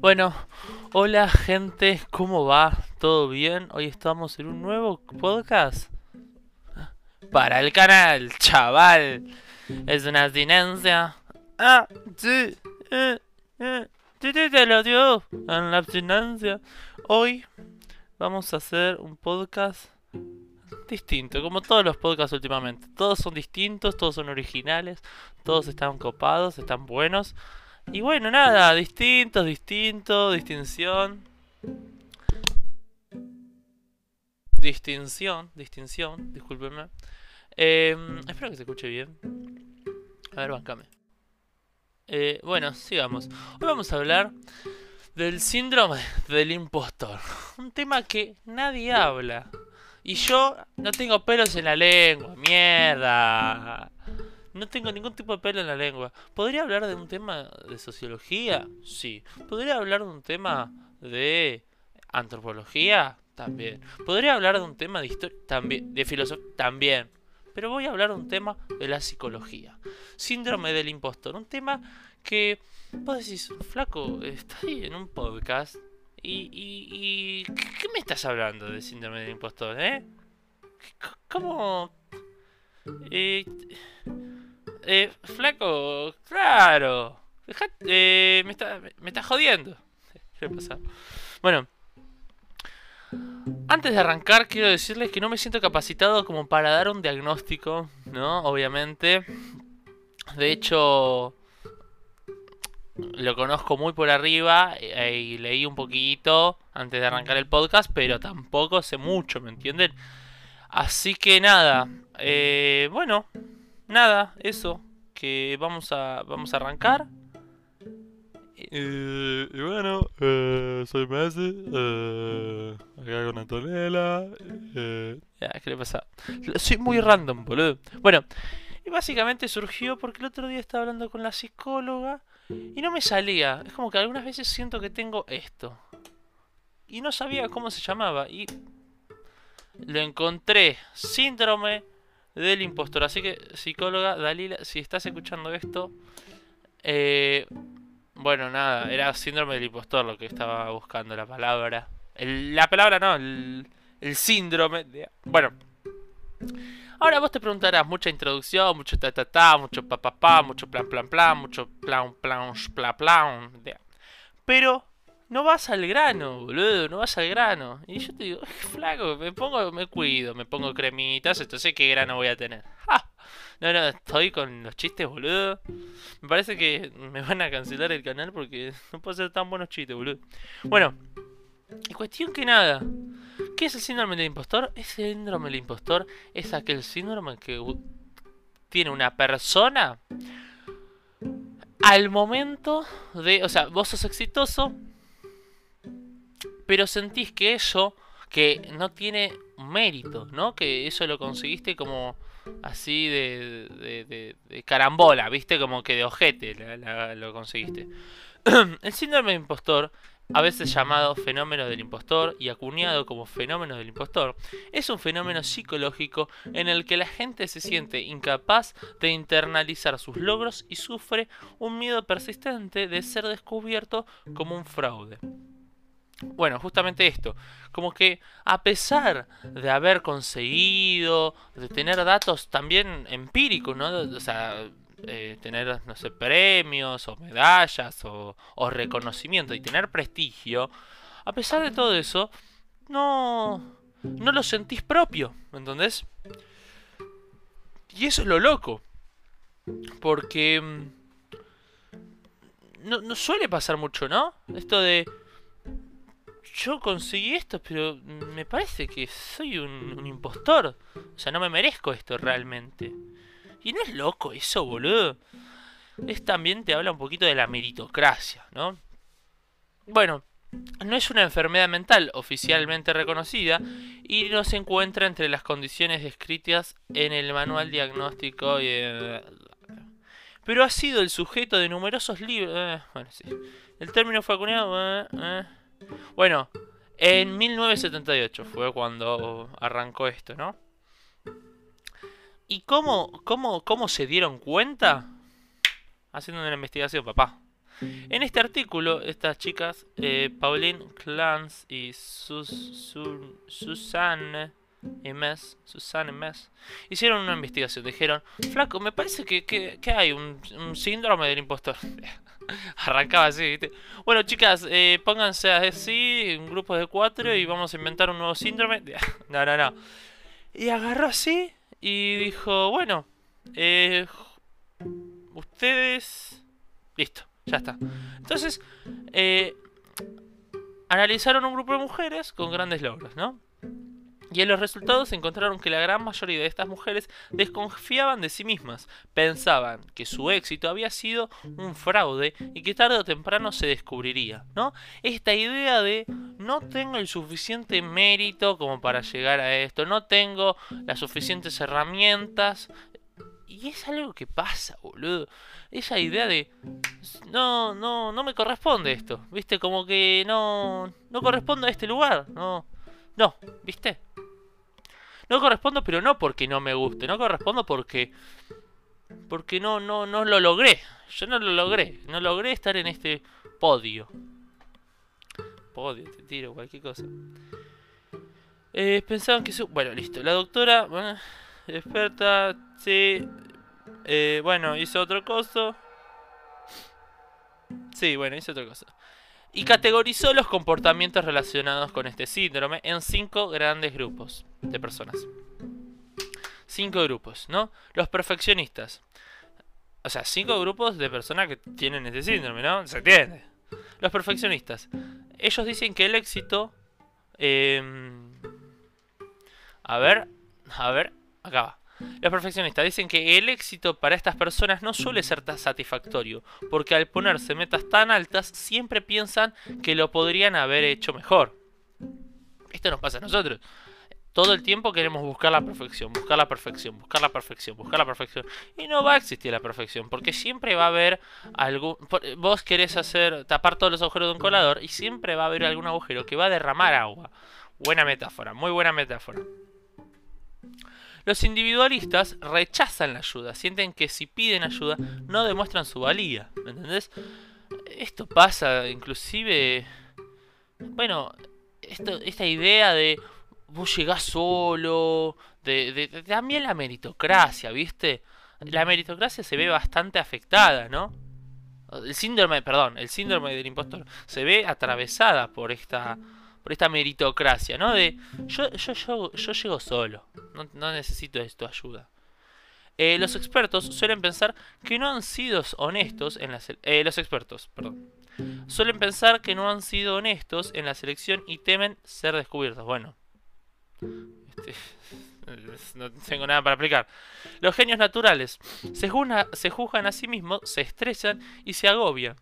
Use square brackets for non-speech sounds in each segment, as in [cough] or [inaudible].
Bueno, hola gente, ¿cómo va? ¿Todo bien? Hoy estamos en un nuevo podcast para el canal, chaval. Es una abstinencia. Ah, sí, eh, eh, sí, sí, te lo dio en la abstinencia. Hoy vamos a hacer un podcast distinto, como todos los podcasts últimamente. Todos son distintos, todos son originales, todos están copados, están buenos. Y bueno, nada, distintos, distinto, distinción. Distinción, distinción, discúlpenme. Em, espero que se escuche bien. A ver, bancame. Eh, bueno, sigamos. Hoy vamos a hablar del síndrome del impostor. Un tema que nadie habla. Y yo no tengo pelos en la lengua, mierda. No tengo ningún tipo de pelo en la lengua. ¿Podría hablar de un tema de sociología? Sí. ¿Podría hablar de un tema de antropología? También. ¿Podría hablar de un tema de historia? También. ¿De filosofía? También. Pero voy a hablar de un tema de la psicología. Síndrome del impostor. Un tema que vos decís, flaco, está ahí en un podcast. ¿Y, y, ¿qué me estás hablando de síndrome del impostor, eh? ¿Cómo? Eh, eh, flaco, claro. eh, me, está, me está jodiendo. Bueno, antes de arrancar, quiero decirles que no me siento capacitado como para dar un diagnóstico, ¿no? Obviamente. De hecho, lo conozco muy por arriba eh, y leí un poquito antes de arrancar el podcast, pero tampoco sé mucho, ¿me entienden? Así que nada, eh, bueno, nada, eso, que vamos a, vamos a arrancar. Y, bueno, eh, soy Messi, eh, acá con Antonella. Eh. ¿Qué le pasa? Soy muy random, boludo. Bueno, y básicamente surgió porque el otro día estaba hablando con la psicóloga y no me salía. Es como que algunas veces siento que tengo esto. Y no sabía cómo se llamaba. Y lo encontré. Síndrome del impostor. Así que, psicóloga, Dalila, si estás escuchando esto, eh, bueno, nada, era síndrome del impostor lo que estaba buscando la palabra. la palabra no, el, síndrome. bueno. Ahora vos te preguntarás, mucha introducción, mucho ta ta ta, mucho pa pa pa, mucho plan plan plan, mucho plan plan plan plan. Pero no vas al grano, boludo, no vas al grano. Y yo te digo, flaco, me pongo, me cuido, me pongo cremitas, entonces qué grano voy a tener. [laughs] No, no, estoy con los chistes, boludo. Me parece que me van a cancelar el canal porque [laughs] no puedo hacer tan buenos chistes, boludo. Bueno, y cuestión que nada. ¿Qué es el síndrome del impostor? Ese síndrome del impostor es aquel síndrome que tiene una persona al momento de, o sea, vos sos exitoso, pero sentís que eso, que no tiene mérito, ¿no? Que eso lo conseguiste como así de, de, carambola, ¿viste? Como que de ojete lo conseguiste. [clears throat] El síndrome de impostor, a veces llamado fenómeno del impostor y acuñado como fenómeno del impostor, es un fenómeno psicológico en el que la gente se siente incapaz de internalizar sus logros y sufre un miedo persistente de ser descubierto como un fraude. Bueno, justamente esto, como que a pesar de haber conseguido, de tener datos también empíricos, ¿no? O sea, eh, tener, no sé, premios o medallas o, o, reconocimiento y tener prestigio, a pesar de todo eso, no, no lo sentís propio, ¿me entendés? Y eso es lo loco, porque mm, no, no suele pasar mucho, ¿no? Esto de yo conseguí esto, pero me parece que soy un, impostor. O sea, no me merezco esto realmente. Y no es loco eso, boludo. Es también te habla un poquito de la meritocracia, ¿no? Bueno, no es una enfermedad mental oficialmente reconocida y no se encuentra entre las condiciones descritas en el manual diagnóstico y... Pero ha sido el sujeto de numerosos libros... Eh, bueno, sí. El término fue acuñado... Eh, eh. Bueno, en 1978 fue cuando arrancó esto, ¿no? ¿Y cómo, cómo, cómo se dieron cuenta? Haciendo una investigación, papá. En este artículo, estas chicas, eh, Pauline Clance y Sus, Su- Susanne Mes, Susanne Mes, hicieron una investigación. Dijeron, flaco, me parece que, que- hay un síndrome del impostor. [laughs] [laughs] Arrancaba así, ¿viste? Bueno, chicas, eh, pónganse así en grupos de cuatro y vamos a inventar un nuevo síndrome. [laughs] No, no, no. Y agarró así y dijo, bueno, eh, ustedes... Listo, ya está. Entonces, eh, analizaron un grupo de mujeres con grandes logros, ¿no? Y en los resultados encontraron que la gran mayoría de estas mujeres desconfiaban de sí mismas, pensaban que su éxito había sido un fraude y que tarde o temprano se descubriría, ¿no? Esta idea de no tengo el suficiente mérito como para llegar a esto, no tengo las suficientes herramientas. Y es algo que pasa, boludo. Esa idea de no, no, no me corresponde esto, ¿viste? Como que no, no correspondo a este lugar, no, no, ¿viste? No correspondo, pero no porque no me guste, no correspondo porque, porque no, no, no lo logré. Yo no lo logré, no logré estar en este podio. Podio, te tiro, cualquier cosa. Eh, pensaban que su... Bueno, listo. La doctora, bueno, experta, sí. Eh, bueno, hizo otro coso. Sí, bueno, hizo otra cosa. Y categorizó los comportamientos relacionados con este síndrome en cinco grandes grupos de personas. Cinco grupos, ¿no? Los perfeccionistas. O sea, cinco grupos de personas que tienen este síndrome, ¿no? ¿Se entiende? Los perfeccionistas. Ellos dicen que el éxito... em, a ver, a ver, acá va. Los perfeccionistas dicen que el éxito para estas personas no suele ser tan satisfactorio, porque al ponerse metas tan altas siempre piensan que lo podrían haber hecho mejor. Esto nos pasa a nosotros. Todo el tiempo queremos buscar la perfección, buscar la perfección, buscar la perfección, buscar la perfección. Y no va a existir la perfección, porque siempre va a haber algún... Vos querés hacer tapar todos los agujeros de un colador y siempre va a haber algún agujero que va a derramar agua. Buena metáfora, muy buena metáfora. Los individualistas rechazan la ayuda, sienten que si piden ayuda no demuestran su valía, ¿me entendés? Esto pasa inclusive... Bueno, esto, esta idea de vos llegás solo, de, de- de- también la meritocracia, ¿viste? La meritocracia se ve bastante afectada, ¿no? El síndrome, perdón, el síndrome del impostor se ve atravesada por esta por esta meritocracia, ¿no? De yo, yo, yo, yo llego solo, no, no necesito de tu ayuda. Eh, los expertos suelen pensar que no han sido honestos en la eh, los expertos, perdón, suelen pensar que no han sido honestos en la selección y temen ser descubiertos. Bueno, este, [laughs] no tengo nada para explicar. Los genios naturales se, juzga- se juzgan a sí mismos, se estresan y se agobian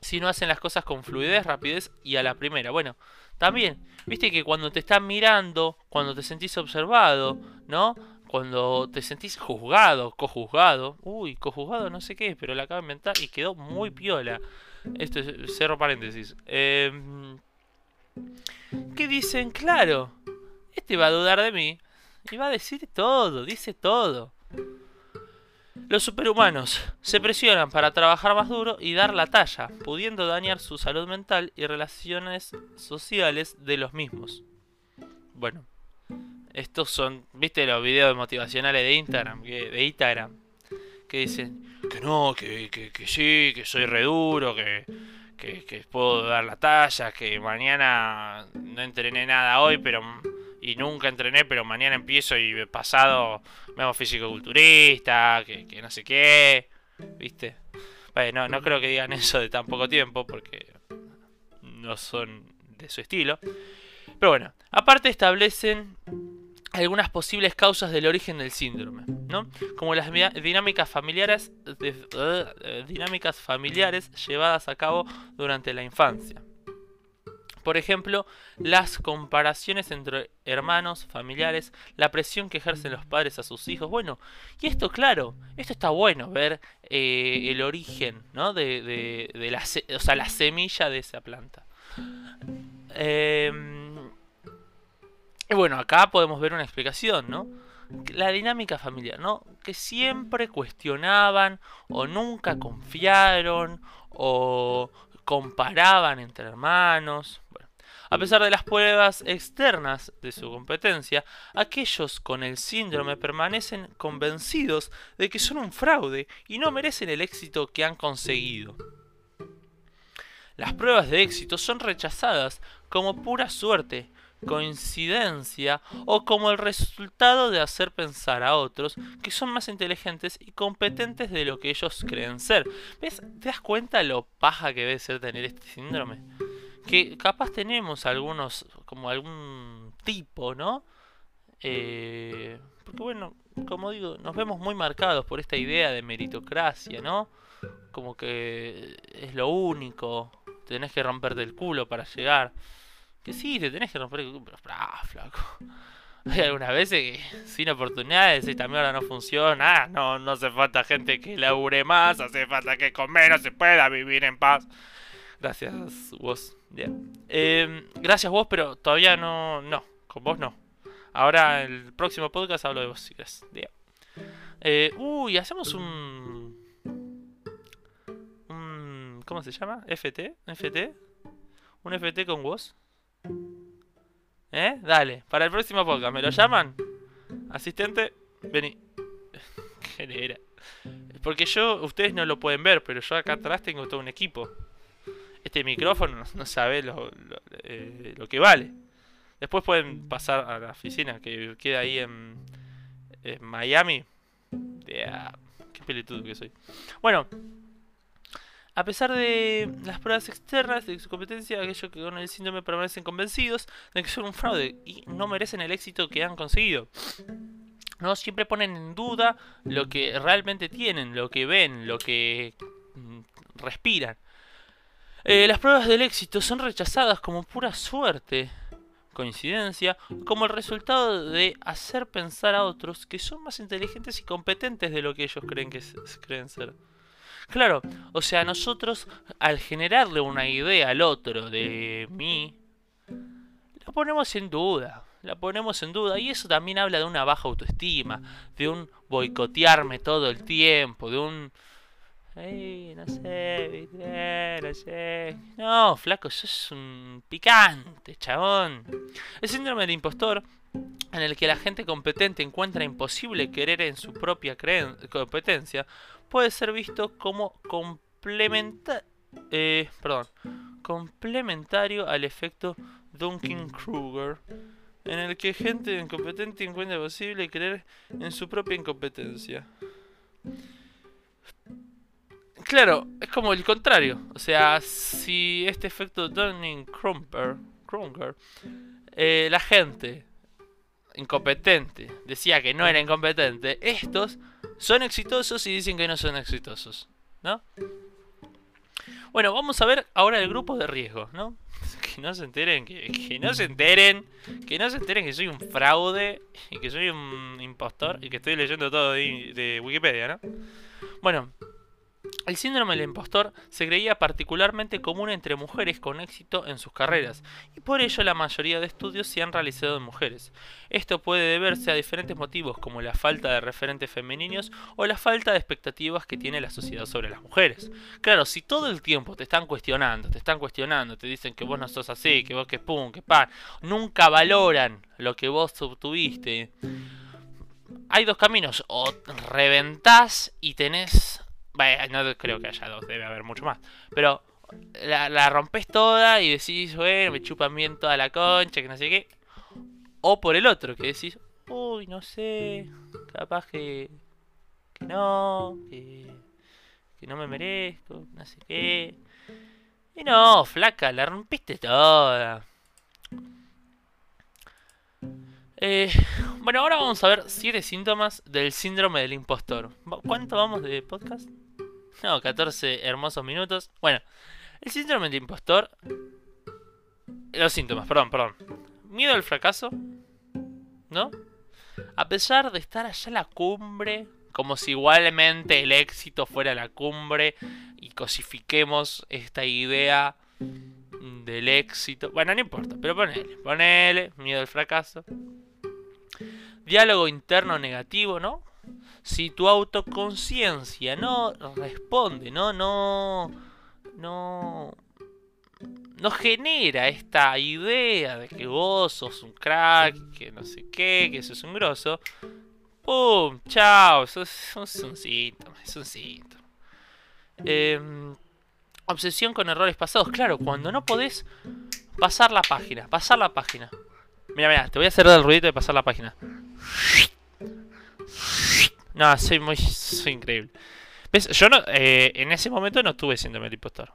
si no hacen las cosas con fluidez, rapidez y a la primera. Bueno, también, viste que cuando te están mirando, cuando te sentís observado, ¿no? Cuando te sentís juzgado, cojuzgado. Uy, cojuzgado no sé qué, pero la acabo de inventar y quedó muy piola. Esto es cerro paréntesis. Em, ¿Qué dicen? Claro, este va a dudar de mí y va a decir todo, dice todo. Los superhumanos se presionan para trabajar más duro y dar la talla, pudiendo dañar su salud mental y relaciones sociales de los mismos. Bueno, estos son, ¿viste los videos motivacionales de Instagram? Que, de Instagram, que dicen que no, que, que, que sí, que soy re duro, que, que, que puedo dar la talla, que mañana no entrené nada hoy, pero y nunca entrené, pero mañana empiezo y pasado me hago físico-culturista, que, que no sé qué, ¿viste? Bueno, no, creo que digan eso de tan poco tiempo, porque no son de su estilo. Pero bueno, aparte establecen algunas posibles causas del origen del síndrome, ¿no? Como las dinámicas familiares, eh, dinámicas familiares llevadas a cabo durante la infancia. Por ejemplo, las comparaciones entre hermanos, familiares, la presión que ejercen los padres a sus hijos. Bueno, y esto, claro, esto está bueno, ver eh, el origen, ¿no? De, de- de la, o sea, la semilla de esa planta. Em, y bueno, acá podemos ver una explicación, ¿no? la dinámica familiar, ¿no? Que siempre cuestionaban o nunca confiaron o comparaban entre hermanos. A pesar de las pruebas externas de su competencia, aquellos con el síndrome permanecen convencidos de que son un fraude y no merecen el éxito que han conseguido. Las pruebas de éxito son rechazadas como pura suerte, coincidencia o como el resultado de hacer pensar a otros que son más inteligentes y competentes de lo que ellos creen ser. ¿Ves? ¿Te das cuenta lo paja que debe ser tener este síndrome? Que capaz tenemos algunos, como algún tipo, ¿no? Eh, porque bueno, como digo, nos vemos muy marcados por esta idea de meritocracia, ¿no? Como que es lo único, tenés que romperte el culo para llegar. Que sí, te tenés que romper el pero ah, flaco. Hay algunas veces que sin oportunidades esta mierda no funciona. Ah, no, no hace falta gente que labure más, hace falta que con menos se pueda vivir en paz. Gracias, vos. Eh, gracias vos, pero todavía no, no, con vos no. Ahora el próximo podcast hablo de vos, si querés. Eh, uy, hacemos un... ¿Cómo se llama? ¿FT? ¿FT? ¿Un FT con vos? ¿Eh? Dale, para el próximo podcast, ¿me lo llaman? Asistente, vení. [laughs] ¿Qué? Porque yo, ustedes no lo pueden ver, pero yo acá atrás tengo todo un equipo. Este micrófono no sabe lo, eh, lo, que vale. Después pueden pasar a la oficina que queda ahí en, Miami. Yeah, qué que soy. Bueno, a pesar de las pruebas externas de su competencia, aquellos que con el síndrome permanecen convencidos de que son un fraude y no merecen el éxito que han conseguido. No siempre ponen en duda lo que realmente tienen, lo que ven, lo que mm, respiran. Eh, las pruebas del éxito son rechazadas como pura suerte, coincidencia, como el resultado de hacer pensar a otros que son más inteligentes y competentes de lo que ellos creen que creen ser. Claro, o sea, nosotros al generarle una idea al otro de mí, la ponemos en duda, la ponemos en duda y eso también habla de una baja autoestima, de un boicotearme todo el tiempo, de un... Ay, no sé, no sé. No, flaco, eso es un picante, chabón. El síndrome del impostor en el que la gente competente encuentra imposible querer en su propia competencia, puede ser visto como complementa eh, perdón, complementario al efecto Dunking-Kruger, en el que gente incompetente encuentra posible creer en su propia incompetencia. Claro, es como el contrario. O sea, si este efecto Dunning-Kruger, eh, la gente incompetente decía que no era incompetente, estos son exitosos y dicen que no son exitosos, ¿no? Bueno, vamos a ver ahora el grupo de riesgo, ¿no? [laughs] Que no se enteren, que, no se enteren, que no se enteren que soy un fraude y que soy un impostor y que estoy leyendo todo de Wikipedia, ¿no? Bueno, el síndrome del impostor se creía particularmente común entre mujeres con éxito en sus carreras, y por ello la mayoría de estudios se han realizado en mujeres. Esto puede deberse a diferentes motivos como la falta de referentes femeninos o la falta de expectativas que tiene la sociedad sobre las mujeres. Claro, si todo el tiempo te están cuestionando, te están cuestionando, te dicen que vos no sos así, que vos que pum, que pan, nunca valoran lo que vos obtuviste. Hay dos caminos, o reventás y tenés no creo que haya dos, debe haber mucho más. Pero la, rompes toda y decís, bueno, me chupan bien toda la concha, que no sé qué. O por el otro, que decís, uy, no sé, capaz que, que no, que, que no me merezco, no sé qué. Y no, flaca, la rompiste toda. Eh, bueno, ahora vamos a ver siete síntomas del síndrome del impostor. ¿Cuánto vamos de podcast? [laughs] No, 14 hermosos minutos. Bueno, el síndrome de impostor. Los síntomas, perdón, perdón. Miedo al fracaso. ¿No? A pesar de estar allá en la cumbre, como si igualmente el éxito fuera la cumbre y cosifiquemos esta idea del éxito. Bueno, no importa, pero ponele, ponele, miedo al fracaso diálogo interno negativo, ¿no? Si tu autoconciencia no responde, ¿no? No. No. No genera esta idea de que vos sos un crack, que no sé qué, que sos un grosso. ¡Pum! ¡Chao! Eso es, un síntoma, es un síntoma. Em, obsesión con errores pasados. Claro, cuando no podés pasar la página, pasar la página. Mira, mira, te voy a hacer el ruidito de pasar la página. No, soy muy... soy increíble. ¿Ves? Yo no, eh, en ese momento no tuve síndrome del impostor.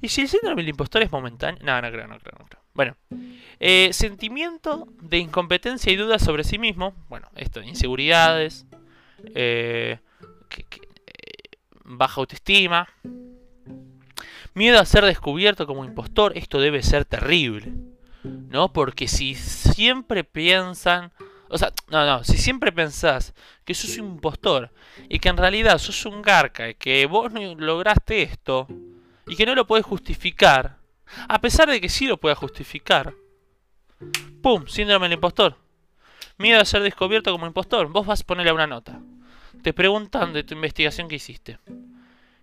¿Y si el síndrome del impostor es momentáneo? No, no creo, no creo, no creo. Bueno. Eh, sentimiento de incompetencia y duda sobre sí mismo. Bueno, esto, inseguridades. Eh, baja autoestima. Miedo a ser descubierto como impostor. Esto debe ser terrible. ¿No? Porque si siempre piensan o sea, no, no, si siempre pensás que sos un impostor y que en realidad sos un garca y que vos no lograste esto y que no lo puedes justificar, a pesar de que sí lo puedas justificar, ¡pum! Síndrome del impostor. Miedo a ser descubierto como impostor. Vos vas a ponerle una nota. Te preguntan de tu investigación que hiciste.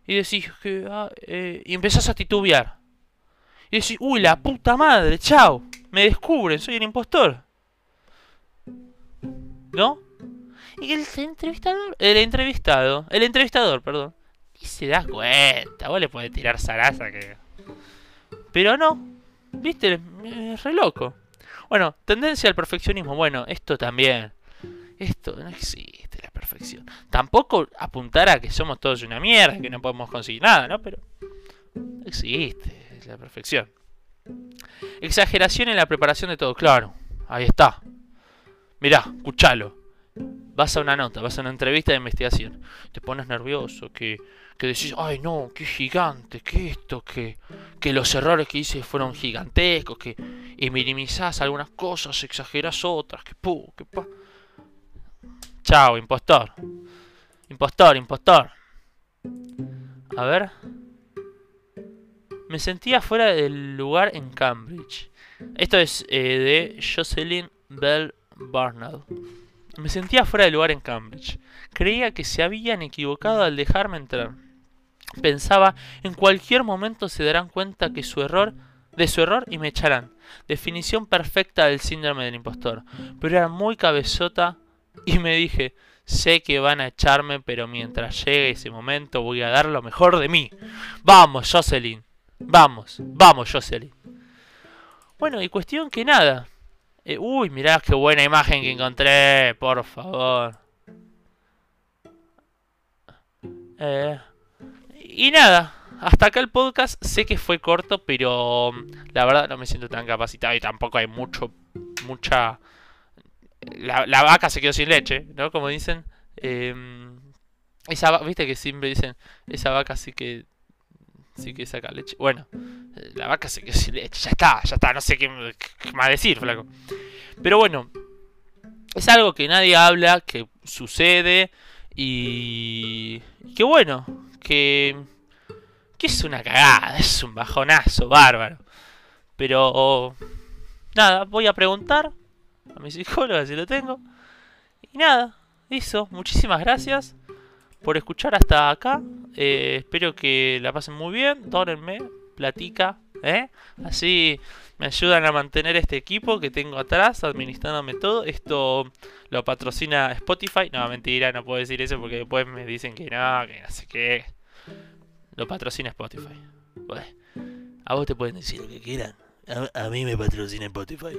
Y decís que... Ah, eh, y empezás a titubear. Y decís, uy, la puta madre, chao. Me descubren, soy el impostor. ¿No? Y el entrevistador, el entrevistado, el entrevistador, perdón, y se da cuenta, vos le podés tirar zaraza que... Pero no, viste, es re loco. Bueno, tendencia al perfeccionismo, bueno, esto también. Esto no existe la perfección. Tampoco apuntar a que somos todos una mierda, que no podemos conseguir nada, ¿no? Pero no existe la perfección. Exageración en la preparación de todo, claro. Ahí está. Mirá, escuchalo. Vas a una nota, vas a una entrevista de investigación. Te pones nervioso, que, que decís, ay no, qué gigante, que esto, que, que los errores que hice fueron gigantescos, que y minimizás algunas cosas, exageras otras, que pu, que pa. Chao, impostor. Impostor, impostor. A ver. Me sentía fuera del lugar en Cambridge. Esto es eh, de Jocelyn Bell Barnard. Me sentía fuera de lugar en Cambridge. Creía que se habían equivocado al dejarme entrar. Pensaba, en cualquier momento se darán cuenta que su error, de su error y me echarán. Definición perfecta del síndrome del impostor. Pero era muy cabezota y me dije, sé que van a echarme, pero mientras llegue ese momento voy a dar lo mejor de mí. Vamos, Jocelyn. Vamos, vamos, Jocelyn. Bueno, y cuestión que nada. Eh, uy, mirá qué buena imagen que encontré, por favor. Eh, y nada, hasta acá el podcast. Sé que fue corto, pero mm, la verdad no me siento tan capacitado y tampoco hay mucho, mucha... La, vaca se quedó sin leche, ¿no? Como dicen. Em, esa, Viste que siempre dicen, esa vaca sí que sí que saca leche. Bueno, la vaca se quedó sin leche. Ya está, ya está. No sé qué, más decir, flaco. Pero bueno, es algo que nadie habla, que sucede. Y. Que bueno, que. Que es una cagada, es un bajonazo bárbaro. Pero. Nada, voy a preguntar a mi psicóloga si lo tengo. Y nada, eso. Muchísimas gracias por escuchar hasta acá. Eh, espero que la pasen muy bien. Dónenme, platica, ¿eh? Así me ayudan a mantener este equipo que tengo atrás, administrándome todo. Esto lo patrocina Spotify. No, mentira, no puedo decir eso porque después me dicen que no, que no sé qué. Lo patrocina Spotify. a vos te pueden decir lo que quieran. A, mí me patrocina Spotify.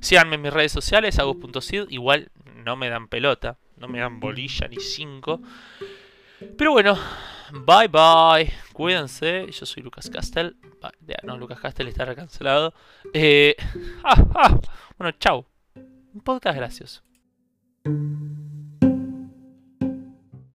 Síganme en mis redes sociales, agus.sid. Igual no me dan pelota no me dan bolilla ni cinco. Pero bueno, bye bye. Cuídense. Yo soy Lucas Castel. No, Lucas Castel está recancelado. Eh, [laughs] bueno, chao. Un podcast gracioso.